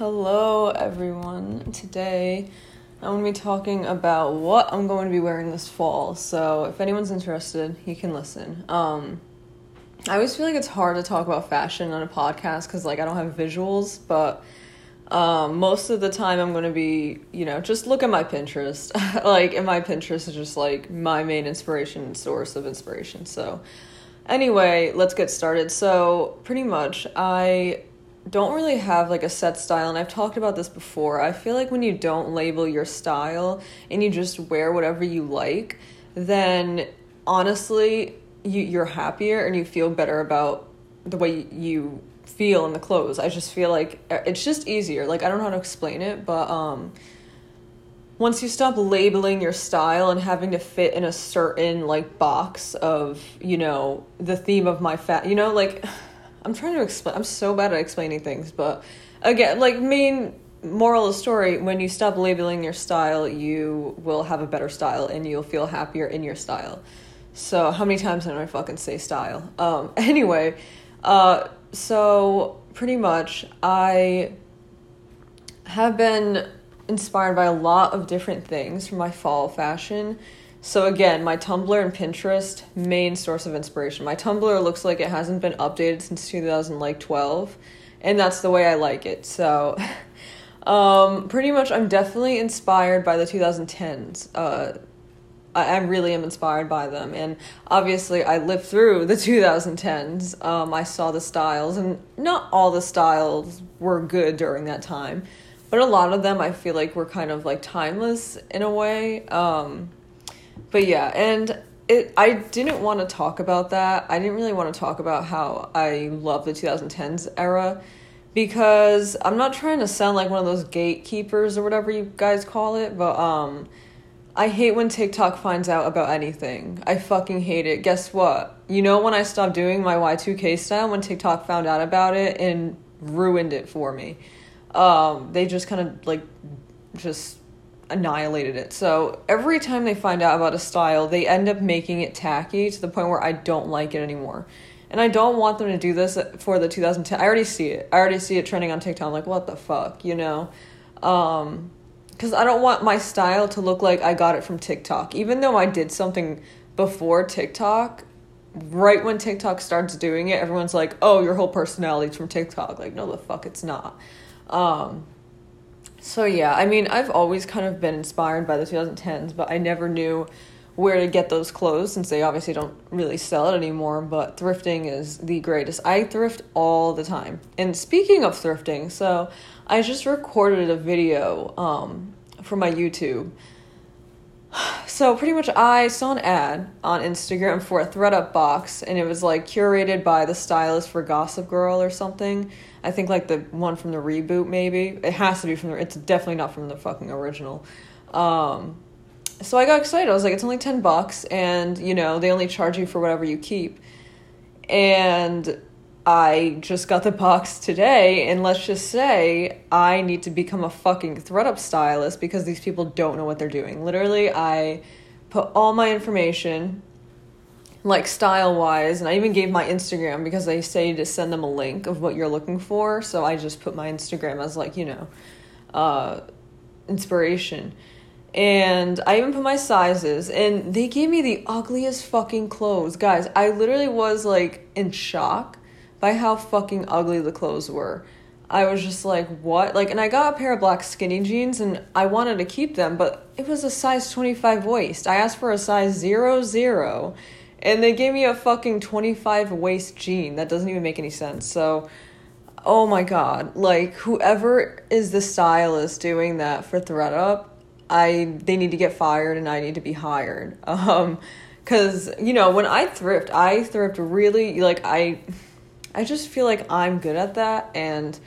Hello, everyone. Today I'm going to be talking about what I'm going to be wearing this fall. So, if anyone's interested, you can listen. Um, I always feel like it's hard to talk about fashion on a podcast because, like, I don't have visuals, but um, most of the time I'm going to be, you know, just look at my Pinterest. like, and my Pinterest is just like my main inspiration source of inspiration. So, anyway, let's get started. So, pretty much, I don't really have like a set style and I've talked about this before. I feel like when you don't label your style and you just wear whatever you like, then honestly, you you're happier and you feel better about the way you feel in the clothes. I just feel like uh, it's just easier. Like I don't know how to explain it, but um once you stop labeling your style and having to fit in a certain like box of, you know, the theme of my fat, you know, like I'm trying to explain. I'm so bad at explaining things, but again, like main moral of the story: when you stop labeling your style, you will have a better style, and you'll feel happier in your style. So how many times did I fucking say style? Um, anyway, uh, so pretty much I have been inspired by a lot of different things for my fall fashion. So again, my Tumblr and Pinterest main source of inspiration. My Tumblr looks like it hasn't been updated since 2012, and that's the way I like it. So um pretty much I'm definitely inspired by the 2010s. Uh I, really am inspired by them and obviously I lived through the 2010s. Um I saw the styles and not all the styles were good during that time, but a lot of them I feel like were kind of like timeless in a way. Um but yeah, and it I didn't want to talk about that. I didn't really want to talk about how I love the 2010s era because I'm not trying to sound like one of those gatekeepers or whatever you guys call it, but um I hate when TikTok finds out about anything. I fucking hate it. Guess what? You know when I stopped doing my Y2K style when TikTok found out about it and ruined it for me. Um they just kind of like just annihilated it. So every time they find out about a style, they end up making it tacky to the point where I don't like it anymore. And I don't want them to do this for the 2010. I already see it. I already see it trending on TikTok. I'm like, what the fuck, you know? Um, because I don't want my style to look like I got it from TikTok. Even though I did something before TikTok, right when TikTok starts doing it, everyone's like, oh, your whole personality's from TikTok. Like, no, the fuck, it's not. Um, so yeah, I mean, I've always kind of been inspired by the 2010s, but I never knew where to get those clothes since they obviously don't really sell it anymore, but thrifting is the greatest. I thrift all the time. And speaking of thrifting, so I just recorded a video um, for my YouTube. So pretty much I saw an ad on Instagram for a thredUP box and it was like curated by the stylist for Gossip Girl or something I think like the one from the reboot maybe. It has to be from the it's definitely not from the fucking original. Um so I got excited. I was like it's only 10 bucks and you know, they only charge you for whatever you keep. And I just got the box today and let's just say I need to become a fucking thredUP stylist because these people don't know what they're doing. Literally, I put all my information like style wise and i even gave my instagram because they say to send them a link of what you're looking for so i just put my instagram as like you know uh inspiration and i even put my sizes and they gave me the ugliest fucking clothes guys i literally was like in shock by how fucking ugly the clothes were i was just like what like and i got a pair of black skinny jeans and i wanted to keep them but it was a size 25 waist i asked for a size 00 and they gave me a fucking 25 waist jean. That doesn't even make any sense. So, oh my god. Like, whoever is the stylist doing that for thredUP, I they need to get fired and I need to be hired. Um, cause you know when I thrift, I thrift really like I, I just feel like I'm good at that, and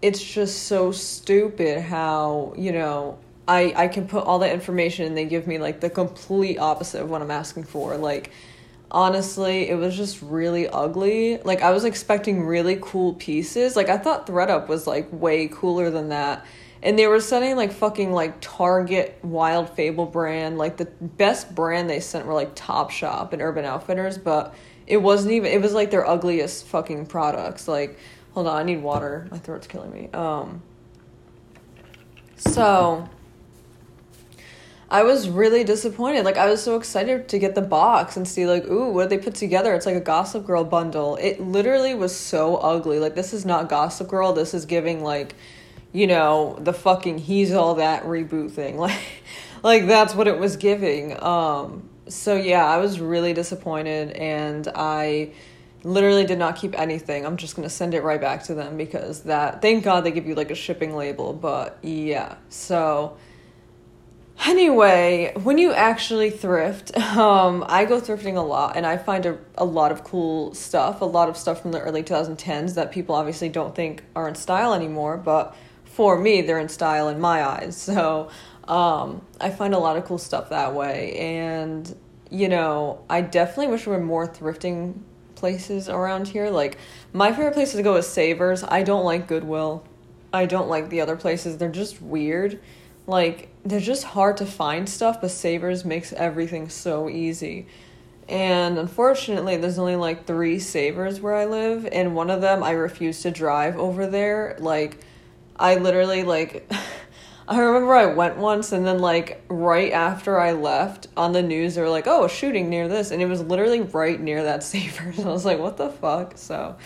it's just so stupid how you know I I can put all that information and they give me like the complete opposite of what I'm asking for. Like honestly, it was just really ugly. Like I was expecting really cool pieces. Like I thought thredUP was like way cooler than that. And they were sending like fucking like Target Wild Fable brand. Like the best brand they sent were like Topshop and Urban Outfitters, but it wasn't even it was like their ugliest fucking products. Like hold on, I need water. My throat's killing me. Um So I was really disappointed. Like I was so excited to get the box and see like, ooh, what did they put together? It's like a Gossip Girl bundle. It literally was so ugly. Like this is not Gossip Girl. This is giving like, you know, the fucking he's all that reboot thing. Like like that's what it was giving. Um so yeah, I was really disappointed and I literally did not keep anything. I'm just going to send it right back to them because that thank God they give you like a shipping label, but yeah. So Anyway, when you actually thrift, um, I go thrifting a lot and I find a, a lot of cool stuff, a lot of stuff from the early 2010s that people obviously don't think are in style anymore, but for me, they're in style in my eyes. So um, I find a lot of cool stuff that way. And, you know, I definitely wish there were more thrifting places around here. Like, my favorite place to go is Savers. I don't like Goodwill, I don't like the other places, they're just weird like they're just hard to find stuff, but Savers makes everything so easy. And unfortunately, there's only like three Savers where I live, and one of them I refuse to drive over there. Like, I literally like. I remember I went once and then like right after I left on the news they were like, "Oh, shooting near this." And it was literally right near that Savers. I was like, "What the fuck?" So,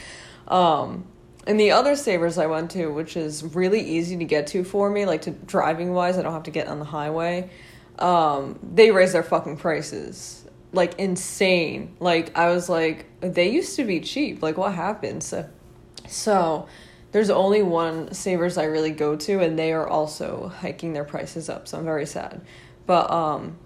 um and the other Savers I went to, which is really easy to get to for me, like to driving wise, I don't have to get on the highway. Um, they raised their fucking prices like insane. Like I was like, they used to be cheap. Like what happened? So, so there's only one Savers I really go to, and they are also hiking their prices up. So I'm very sad. But um,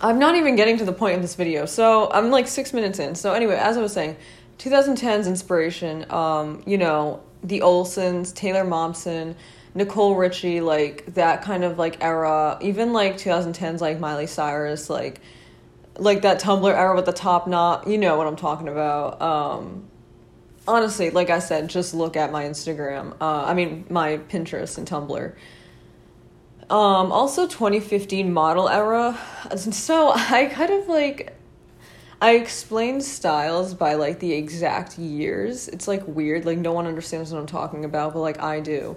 I'm not even getting to the point of this video. So I'm like six minutes in. So anyway, as I was saying 2010's inspiration, um, you know, the Olsens, Taylor Momsen, Nicole Richie, like that kind of like era, even like 2010's like Miley Cyrus, like like that Tumblr era with the top knot, you know what I'm talking about. Um, honestly, like I said, just look at my Instagram. Uh, I mean, my Pinterest and Tumblr. Um, also 2015 model era. So I kind of like I explain styles by like the exact years. It's like weird, like no one understands what I'm talking about, but like I do.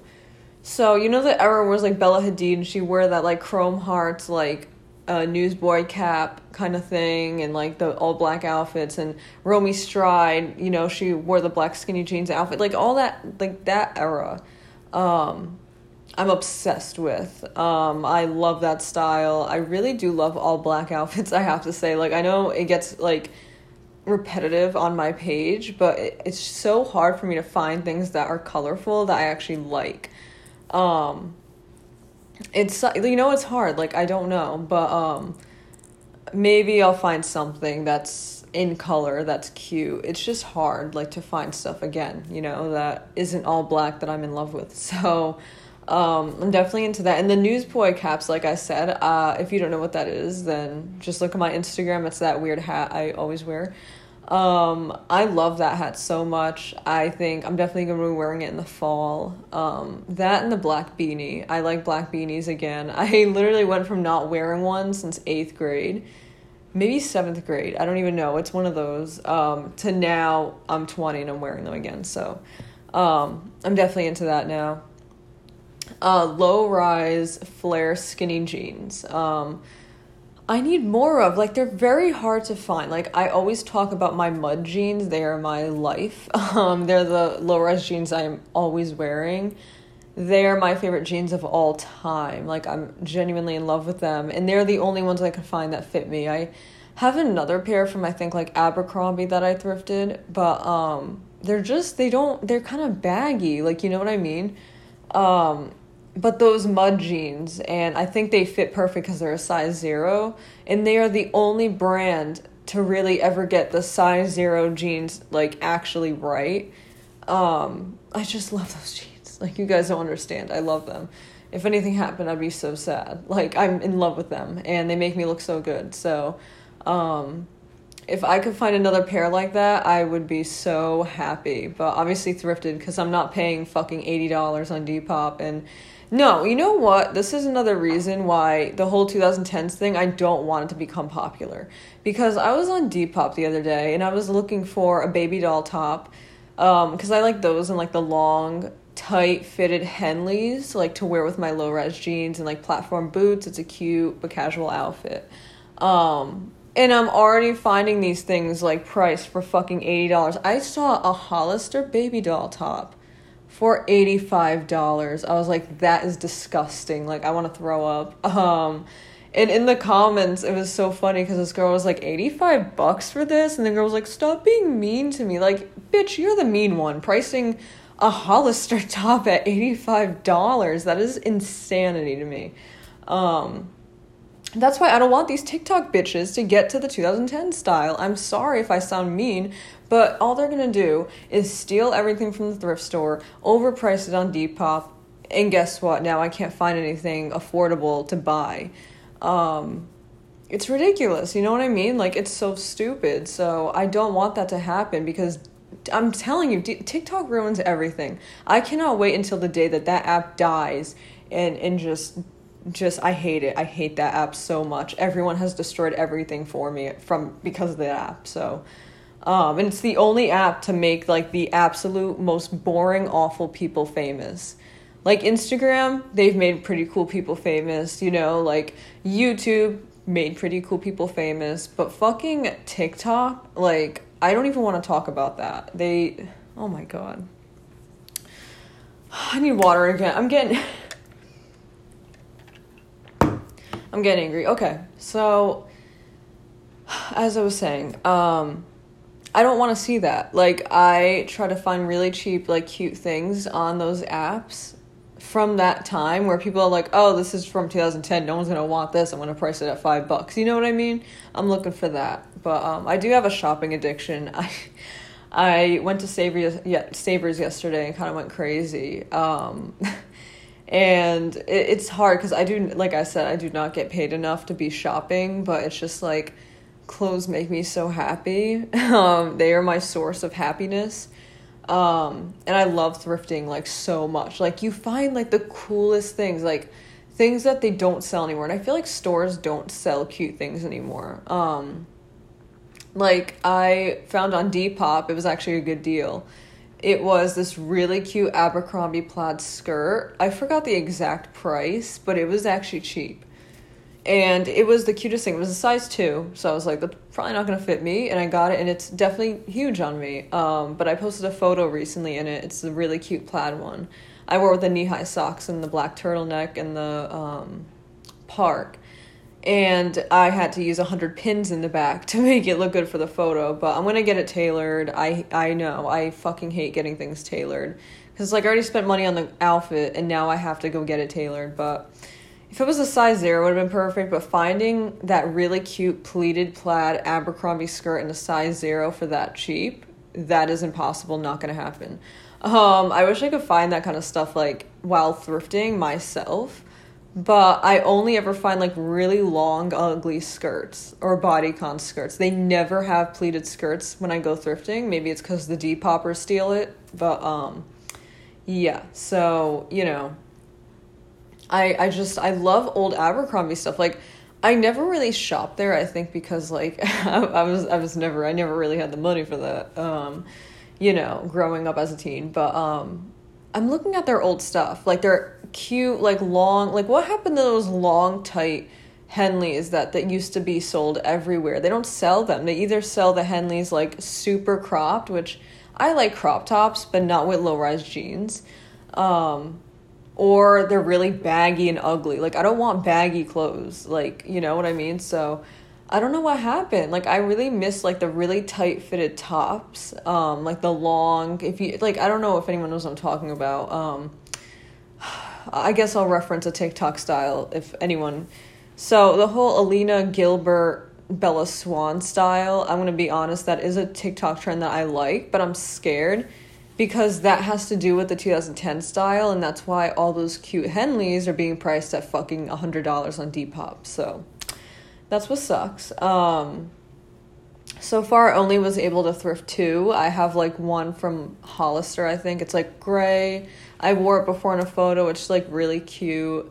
So you know the era was like Bella Hadid and she wore that like chrome hearts like uh, newsboy cap kind of thing and like the all black outfits and Romee Strijd, you know, she wore the black skinny jeans outfit, like all that like that era. Um I'm obsessed with. Um, I love that style. I really do love all black outfits, I have to say. Like, I know it gets like repetitive on my page, but it, it's so hard for me to find things that are colorful that I actually like. Um, it's, you know, it's hard. Like, I don't know, but um, maybe I'll find something that's in color that's cute. It's just hard, like, to find stuff again, you know, that isn't all black that I'm in love with. So, um, I'm definitely into that. And the newsboy caps, like I said, uh, if you don't know what that is, then just look at my Instagram. It's that weird hat I always wear. Um, I love that hat so much. I think I'm definitely gonna be wearing it in the fall. Um, that and the black beanie. I like black beanies again. I literally went from not wearing one since eighth grade, maybe seventh grade. I don't even know. It's one of those. Um, to now I'm 20 and I'm wearing them again. So, um, I'm definitely into that now uh, low rise flare skinny jeans. Um, I need more of like they're very hard to find. Like I always talk about my mud jeans; they are my life. Um, they're the low rise jeans I'm always wearing. They're my favorite jeans of all time. Like I'm genuinely in love with them, and they're the only ones I can find that fit me. I have another pair from I think like Abercrombie that I thrifted, but um, they're just they don't they're kind of baggy. Like you know what I mean. Um, but those mud jeans and i think they fit perfect because they're a size zero and they are the only brand to really ever get the size zero jeans like actually right. Um i just love those jeans. Like you guys don't understand. I love them. If anything happened i'd be so sad. Like i'm in love with them and they make me look so good. So um if I could find another pair like that, I would be so happy. But obviously thrifted because I'm not paying fucking eighty dollars on Depop and no, you know what? This is another reason why the whole 2010s thing, I don't want it to become popular. Because I was on Depop the other day and I was looking for a baby doll top. Um, because I like those and like the long tight fitted Henleys like to wear with my low rise jeans and like platform boots. It's a cute but casual outfit. Um, and I'm already finding these things like priced for fucking $80. I saw a Hollister baby doll top for $85. I was like, that is disgusting. Like, I want to throw up. Um, and in the comments, it was so funny because this girl was like, 85 bucks for this? And the girl was like, stop being mean to me. Like, bitch, you're the mean one. Pricing a Hollister top at $85. That is insanity to me. Um, that's why I don't want these TikTok bitches to get to the 2010 style. I'm sorry if I sound mean, but all they're gonna do is steal everything from the thrift store, overprice it on Depop, and guess what? Now I can't find anything affordable to buy. Um, it's ridiculous, you know what I mean? Like, it's so stupid. So I don't want that to happen because I'm telling you, TikTok ruins everything. I cannot wait until the day that that app dies and, and just just I hate it. I hate that app so much. Everyone has destroyed everything for me from because of the app. So um and it's the only app to make like the absolute most boring awful people famous. Like Instagram, they've made pretty cool people famous, you know, like YouTube made pretty cool people famous, but fucking TikTok, like I don't even want to talk about that. They oh my god. I need water again. I'm getting I'm getting angry. Okay, so as I was saying, um, I don't want to see that. Like, I try to find really cheap, like, cute things on those apps from that time where people are like, oh, this is from 2010. No one's going to want this. I'm going to price it at five bucks. You know what I mean? I'm looking for that. But um, I do have a shopping addiction. I. I went to Savers, yeah, Savers yesterday and kind of went crazy. Um, and it, it's hard because I do, like I said, I do not get paid enough to be shopping, but it's just like clothes make me so happy. Um, they are my source of happiness. Um, and I love thrifting like so much. Like you find like the coolest things, like things that they don't sell anymore. And I feel like stores don't sell cute things anymore. Um, like I found on Depop, it was actually a good deal it was this really cute Abercrombie plaid skirt. I forgot the exact price, but it was actually cheap. And it was the cutest thing. It was a size two, so I was like, that's probably not gonna fit me. And I got it, and it's definitely huge on me. Um, but I posted a photo recently in it. It's a really cute plaid one. I wore with the knee high socks and the black turtleneck and the um, park and I had to use a hundred pins in the back to make it look good for the photo. But I'm gonna get it tailored. I I know I fucking hate getting things tailored because like I already spent money on the outfit and now I have to go get it tailored. But if it was a size zero, it would have been perfect. But finding that really cute pleated plaid Abercrombie skirt in a size zero for that cheap, that is impossible. Not gonna happen. Um, I wish I could find that kind of stuff like while thrifting myself but I only ever find like really long, ugly skirts or bodycon skirts. They never have pleated skirts when I go thrifting. Maybe it's because the Depoppers steal it, but um, yeah. So you know, I I just I love old Abercrombie stuff. Like I never really shop there. I think because like I, I was I was never I never really had the money for that. Um, you know, growing up as a teen, but um, I'm looking at their old stuff. Like their cute, like long, like what happened to those long, tight Henleys that that used to be sold everywhere? They don't sell them. They either sell the Henleys like super cropped, which I like crop tops, but not with low rise jeans. Um, or they're really baggy and ugly. Like I don't want baggy clothes. Like, you know what I mean? So I don't know what happened. Like I really miss like the really tight fitted tops. Um, like the long if you like I don't know if anyone knows what I'm talking about. Um I guess I'll reference a TikTok style if anyone. So the whole Elena Gilbert Bella Swan style, I'm gonna be honest, that is a TikTok trend that I like, but I'm scared because that has to do with the 2010 style, and that's why all those cute Henleys are being priced at fucking $100 on Depop. So that's what sucks. Um, so far, I only was able to thrift two. I have like one from Hollister, I think. It's like gray. I wore it before in a photo. It's like really cute.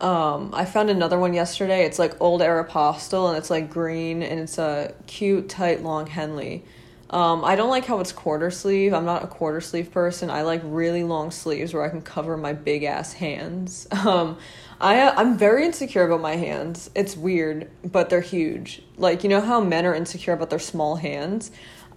Um, I found another one yesterday. It's like old Aeropostale and it's like green and it's a cute, tight, long Henley. Um, I don't like how it's quarter sleeve. I'm not a quarter sleeve person. I like really long sleeves where I can cover my big ass hands. Um, I I'm very insecure about my hands. It's weird, but they're huge. Like you know how men are insecure about their small hands.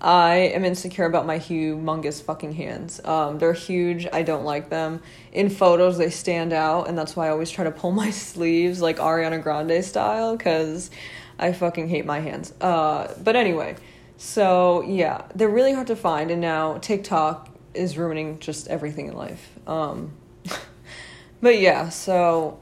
I am insecure about my humongous fucking hands. Um, they're huge. I don't like them. In photos, they stand out, and that's why I always try to pull my sleeves like Ariana Grande style because I fucking hate my hands. Uh, but anyway, so yeah, they're really hard to find, and now TikTok is ruining just everything in life. Um, but yeah, so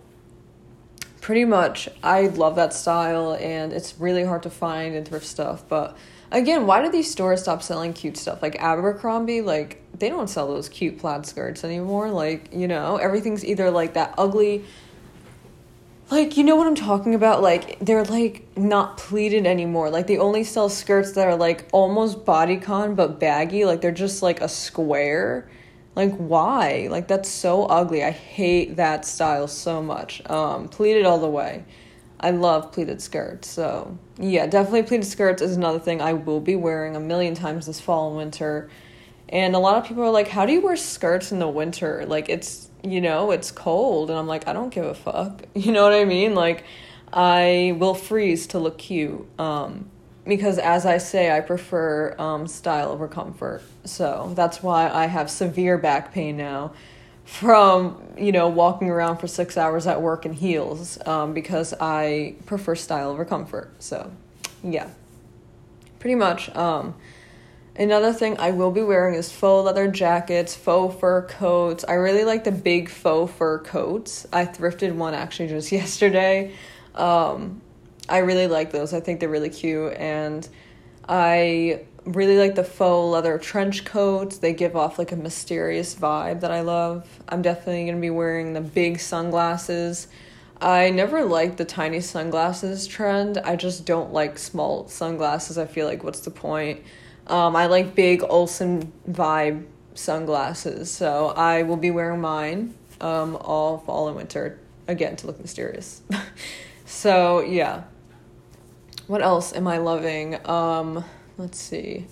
pretty much I love that style, and it's really hard to find in thrift stuff, but again, why do these stores stop selling cute stuff? Like Abercrombie, like they don't sell those cute plaid skirts anymore. Like, you know, everything's either like that ugly like you know what I'm talking about? Like they're like not pleated anymore. Like they only sell skirts that are like almost bodycon but baggy. Like they're just like a square. Like why? Like that's so ugly. I hate that style so much. Um pleated all the way. I love pleated skirts. So, yeah, definitely pleated skirts is another thing I will be wearing a million times this fall and winter. And a lot of people are like, "How do you wear skirts in the winter? Like it's, you know, it's cold." And I'm like, "I don't give a fuck." You know what I mean? Like I will freeze to look cute. Um because as I say, I prefer um, style over comfort. So that's why I have severe back pain now from you know walking around for six hours at work in heels um, because I prefer style over comfort. So, yeah, pretty much. Um, another thing I will be wearing is faux leather jackets, faux fur coats. I really like the big faux fur coats. I thrifted one actually just yesterday. Um, I really like those. I think they're really cute and I really like the faux leather trench coats. They give off like a mysterious vibe that I love. I'm definitely going to be wearing the big sunglasses. I never liked the tiny sunglasses trend. I just don't like small sunglasses. I feel like what's the point? Um, I like big Olsen vibe sunglasses, so I will be wearing mine um, all fall and winter again to look mysterious. so yeah. What else am I loving? Um, let's see.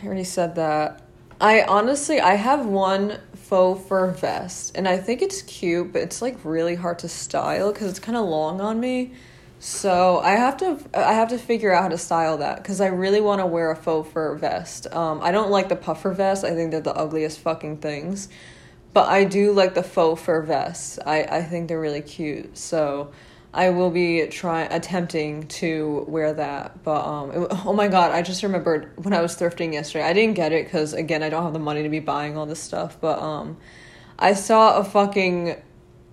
I already said that. I honestly I have one faux fur vest and I think it's cute, but it's like really hard to style cuz it's kind of long on me. So, I have to I have to figure out how to style that cuz I really want to wear a faux fur vest. Um I don't like the puffer vest. I think they're the ugliest fucking things. But I do like the faux fur vests. I I think they're really cute. So, I will be trying attempting to wear that. But um, it, oh my god, I just remembered when I was thrifting yesterday. I didn't get it because again, I don't have the money to be buying all this stuff. But um, I saw a fucking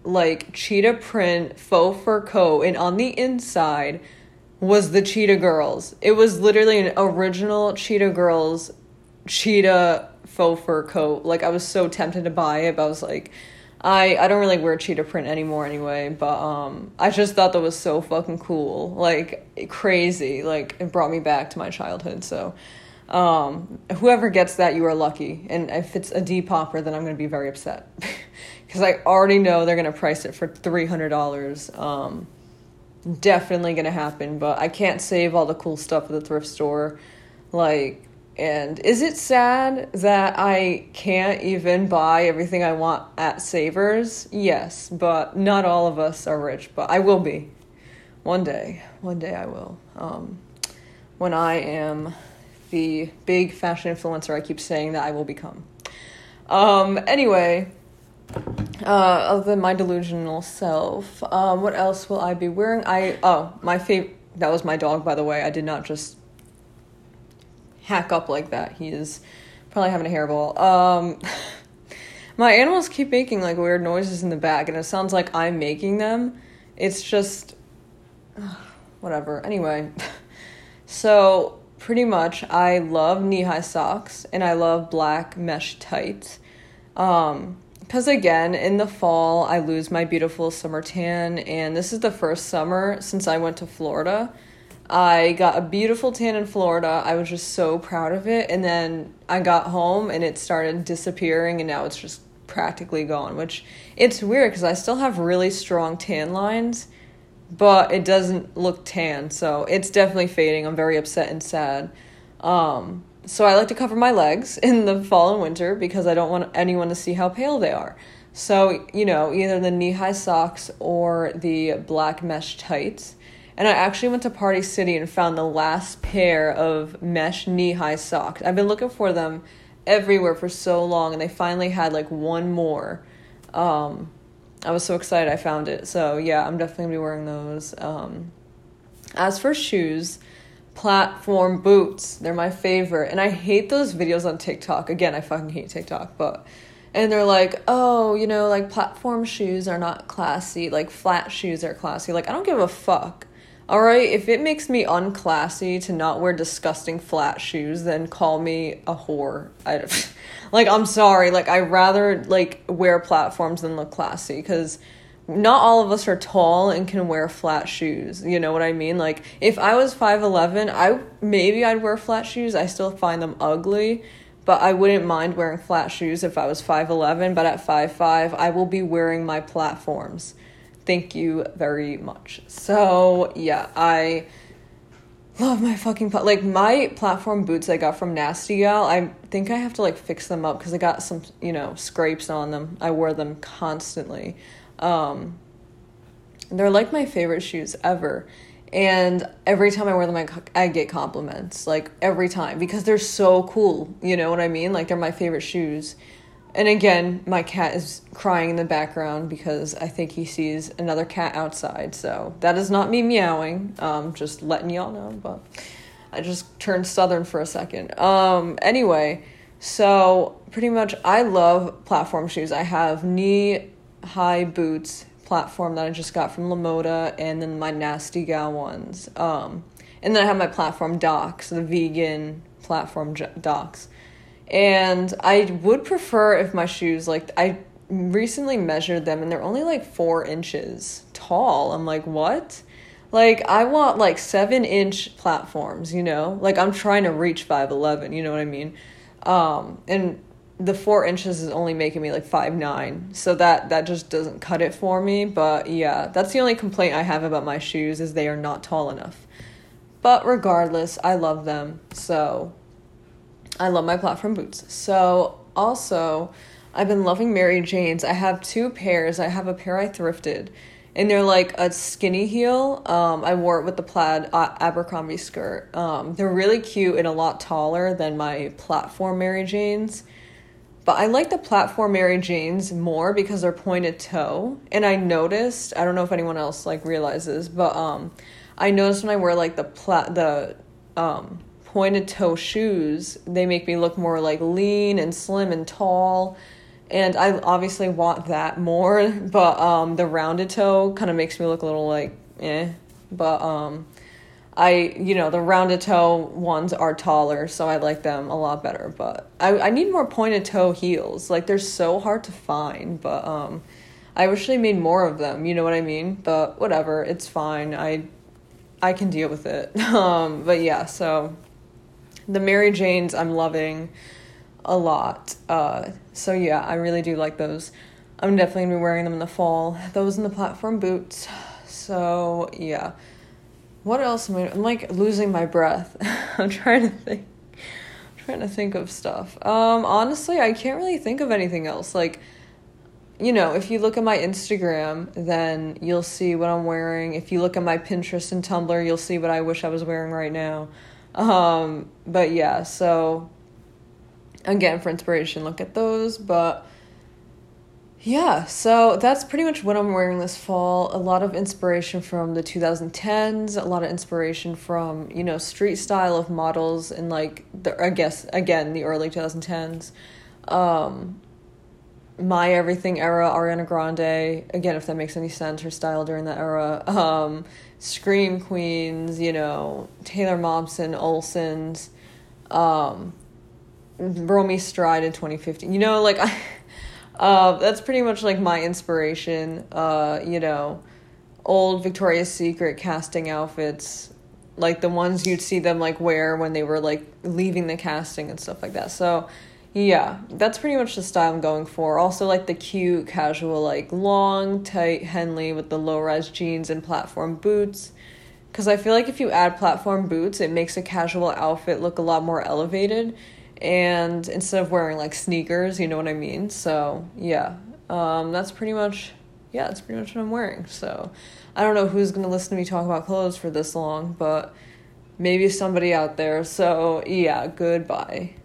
like cheetah print faux fur coat, and on the inside was the Cheetah Girls. It was literally an original Cheetah Girls cheetah faux fur coat. Like I was so tempted to buy it, but I was like I I don't really wear cheetah print anymore anyway, but um I just thought that was so fucking cool. Like crazy. Like it brought me back to my childhood. So um whoever gets that you are lucky. And if it's a Depopper then I'm going to be very upset. Cuz I already know they're going to price it for $300. Um definitely going to happen, but I can't save all the cool stuff at the thrift store. Like and is it sad that I can't even buy everything I want at Savers? Yes, but not all of us are rich, but I will be. One day. One day I will. Um, when I am the big fashion influencer I keep saying that I will become. Um, anyway, uh, other than my delusional self, um, what else will I be wearing? I, oh, my favorite, that was my dog, by the way. I did not just hack up like that. He is probably having a hairball. Um, my animals keep making like weird noises in the back, and it sounds like I'm making them. It's just uh, whatever. Anyway, so pretty much, I love knee high socks and I love black mesh tights. Um, because again, in the fall, I lose my beautiful summer tan, and this is the first summer since I went to Florida I got a beautiful tan in Florida. I was just so proud of it. And then I got home and it started disappearing and now it's just practically gone, which it's weird because I still have really strong tan lines, but it doesn't look tan. So it's definitely fading. I'm very upset and sad. Um, so I like to cover my legs in the fall and winter because I don't want anyone to see how pale they are. So, you know, either the knee high socks or the black mesh tights. And I actually went to Party City and found the last pair of mesh knee high socks. I've been looking for them everywhere for so long, and they finally had like one more. Um, I was so excited I found it. So, yeah, I'm definitely gonna be wearing those. Um, as for shoes, platform boots, they're my favorite. And I hate those videos on TikTok. Again, I fucking hate TikTok, but and they're like, oh, you know, like platform shoes are not classy, like flat shoes are classy. Like, I don't give a fuck. All right, if it makes me unclassy to not wear disgusting flat shoes, then call me a whore. I like I'm sorry, like I rather like wear platforms than look classy cuz not all of us are tall and can wear flat shoes. You know what I mean? Like if I was 5'11, I maybe I'd wear flat shoes. I still find them ugly, but I wouldn't mind wearing flat shoes if I was 5'11, but at 5'5, I will be wearing my platforms. Thank you very much. So, yeah, I love my fucking pla- like my platform boots I got from Nasty Gal. I think I have to like fix them up cuz I got some, you know, scrapes on them. I wear them constantly. Um they're like my favorite shoes ever. And every time I wear them, I, I get compliments. Like every time because they're so cool. You know what I mean? Like they're my favorite shoes. And again, my cat is crying in the background because I think he sees another cat outside. So that is not me meowing. Um, just letting y'all know. But I just turned southern for a second. Um, anyway, so pretty much I love platform shoes. I have knee high boots platform that I just got from Lamoda, and then my Nasty Gal ones. Um, and then I have my platform docs, the vegan platform docs. And I would prefer if my shoes, like, I recently measured them and they're only like four inches tall. I'm like, what? Like, I want like seven inch platforms, you know? Like, I'm trying to reach 5'11, you know what I mean? Um, and the four inches is only making me like five nine so that that just doesn't cut it for me but yeah that's the only complaint i have about my shoes is they are not tall enough but regardless i love them so I love my platform boots. So, also, I've been loving Mary Jane's. I have two pairs. I have a pair I thrifted, and they're like a skinny heel. Um, I wore it with the plaid Abercrombie skirt. Um, they're really cute and a lot taller than my platform Mary Jane's. But I like the platform Mary Jane's more because they're pointed toe. And I noticed, I don't know if anyone else like realizes, but um I noticed when I wear like the plat the um pointed toe shoes, they make me look more like lean and slim and tall. And I obviously want that more, but um, the rounded toe kind of makes me look a little like eh. But um, I, you know, the rounded toe ones are taller, so I like them a lot better. But I, I need more pointed toe heels. Like they're so hard to find, but um, I wish they made more of them. You know what I mean? But whatever, it's fine. I I can deal with it. Um, but yeah, so the Mary Janes I'm loving a lot. Uh, so yeah, I really do like those. I'm definitely gonna be wearing them in the fall. Those in the platform boots. So yeah. What else am I? I'm like losing my breath. I'm trying to think. I'm trying to think of stuff. Um, honestly, I can't really think of anything else. Like, you know, if you look at my Instagram, then you'll see what I'm wearing. If you look at my Pinterest and Tumblr, you'll see what I wish I was wearing right now. Um, but yeah, so again, for inspiration, look at those. But yeah, so that's pretty much what I'm wearing this fall. A lot of inspiration from the 2010s, a lot of inspiration from, you know, street style of models in like the I guess again, the early 2010s. Um my everything era, Ariana Grande, again if that makes any sense, her style during that era. Um Scream Queens, you know, Taylor Momsen, Olsen's, um, Romee Strijd in 2015. You know, like, I, uh, that's pretty much like my inspiration. Uh, you know, old Victoria's Secret casting outfits, like the ones you'd see them like wear when they were like leaving the casting and stuff like that. So, yeah, that's pretty much the style I'm going for. Also, like the cute, casual, like long, tight Henley with the low rise jeans and platform boots. because I feel like if you add platform boots, it makes a casual outfit look a lot more elevated. And instead of wearing like sneakers, you know what I mean? So, yeah, um, that's pretty much, yeah, that's pretty much what I'm wearing. So, I don't know who's gonna listen to me talk about clothes for this long, but maybe somebody out there. So, yeah, goodbye.